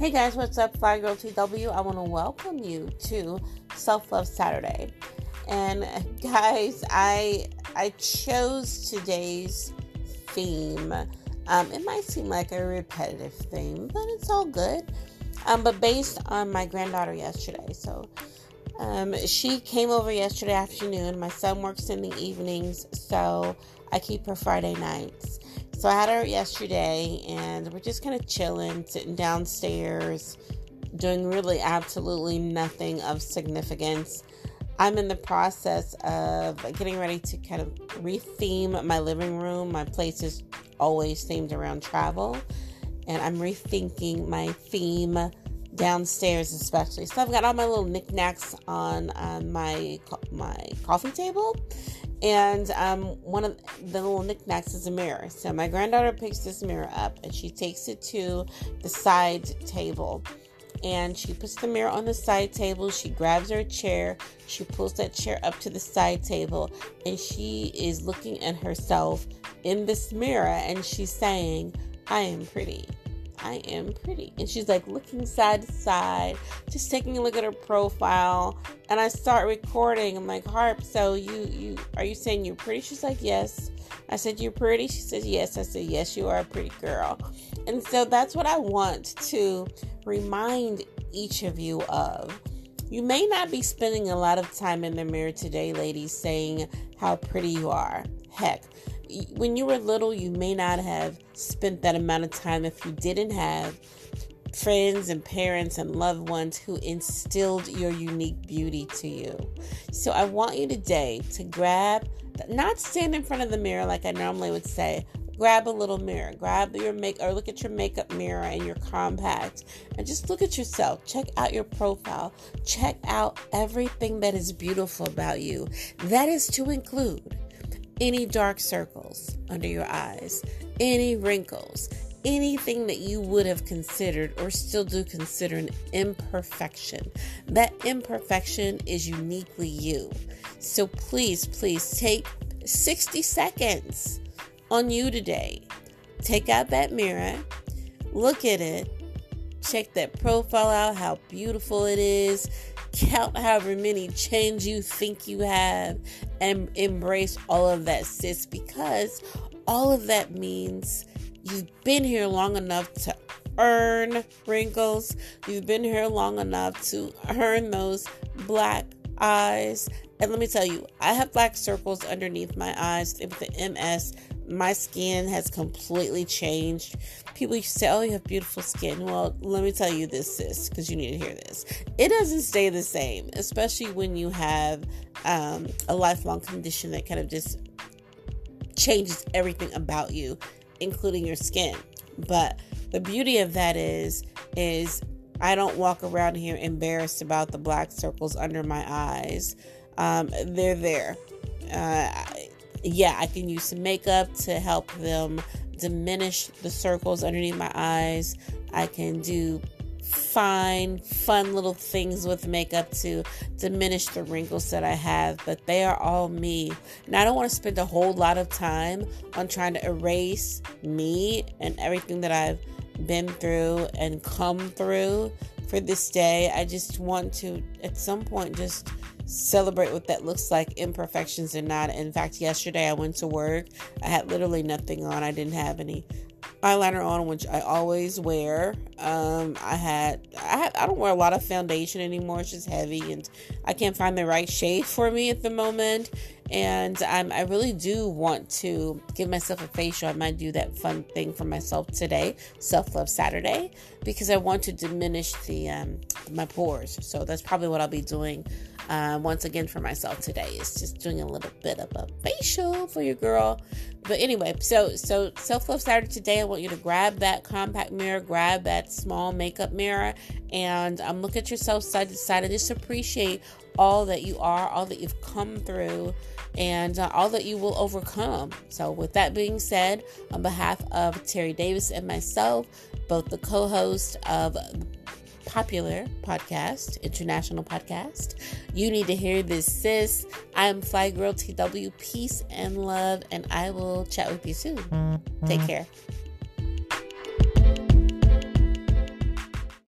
Hey guys, what's up? Fly Girl TW. I want to welcome you to Self Love Saturday. And guys, I I chose today's theme. Um, it might seem like a repetitive theme, but it's all good. Um, but based on my granddaughter yesterday, so um, she came over yesterday afternoon. My son works in the evenings, so I keep her Friday nights. So I had her yesterday, and we're just kind of chilling, sitting downstairs, doing really absolutely nothing of significance. I'm in the process of getting ready to kind of retheme my living room. My place is always themed around travel, and I'm rethinking my theme downstairs, especially. So I've got all my little knickknacks on um, my my coffee table, and um, one of the little knickknacks is a mirror. So my granddaughter picks this mirror up and she takes it to the side table. And she puts the mirror on the side table. She grabs her chair. She pulls that chair up to the side table. And she is looking at herself in this mirror and she's saying, I am pretty. I am pretty. And she's like looking side to side, just taking a look at her profile. And I start recording. I'm like, Harp, so you you are you saying you're pretty? She's like, Yes. I said, You're pretty? She says, Yes. I said, Yes, you are a pretty girl. And so that's what I want to remind each of you of. You may not be spending a lot of time in the mirror today, ladies, saying how pretty you are. Heck, when you were little, you may not have spent that amount of time if you didn't have friends and parents and loved ones who instilled your unique beauty to you. So I want you today to grab, not stand in front of the mirror like I normally would say, grab a little mirror, grab your make or look at your makeup mirror and your compact and just look at yourself. Check out your profile. Check out everything that is beautiful about you. That is to include any dark circles under your eyes, any wrinkles, anything that you would have considered or still do consider an imperfection. That imperfection is uniquely you. So please, please take 60 seconds on you today. Take out that mirror, look at it, check that profile out, how beautiful it is count however many chains you think you have and embrace all of that, sis, because all of that means you've been here long enough to earn wrinkles. You've been here long enough to earn those black eyes. And let me tell you, I have black circles underneath my eyes with the MS my skin has completely changed. People used to say, Oh, you have beautiful skin. Well, let me tell you this, sis, because you need to hear this. It doesn't stay the same, especially when you have um, a lifelong condition that kind of just changes everything about you, including your skin. But the beauty of that is, is I don't walk around here embarrassed about the black circles under my eyes. Um, they're there. Uh, yeah, I can use some makeup to help them diminish the circles underneath my eyes. I can do fine, fun little things with makeup to diminish the wrinkles that I have, but they are all me. And I don't want to spend a whole lot of time on trying to erase me and everything that I've been through and come through for this day. I just want to, at some point, just celebrate what that looks like, imperfections or not. In fact, yesterday I went to work. I had literally nothing on. I didn't have any eyeliner on, which I always wear. Um, I had I had, I don't wear a lot of foundation anymore. It's just heavy, and I can't find the right shade for me at the moment. And I'm, I really do want to give myself a facial. I might do that fun thing for myself today, Self Love Saturday, because I want to diminish the um, my pores. So that's probably what I'll be doing uh, once again for myself today. Is just doing a little bit of a facial for your girl. But anyway, so so Self Love Saturday today. I want you to grab that compact mirror, grab that small makeup mirror, and um, look at yourself side to side and just appreciate all that you are, all that you've come through, and uh, all that you will overcome. So, with that being said, on behalf of Terry Davis and myself, both the co host of popular podcast, international podcast, you need to hear this, sis. I'm Fly Girl TW. Peace and love, and I will chat with you soon. Take care.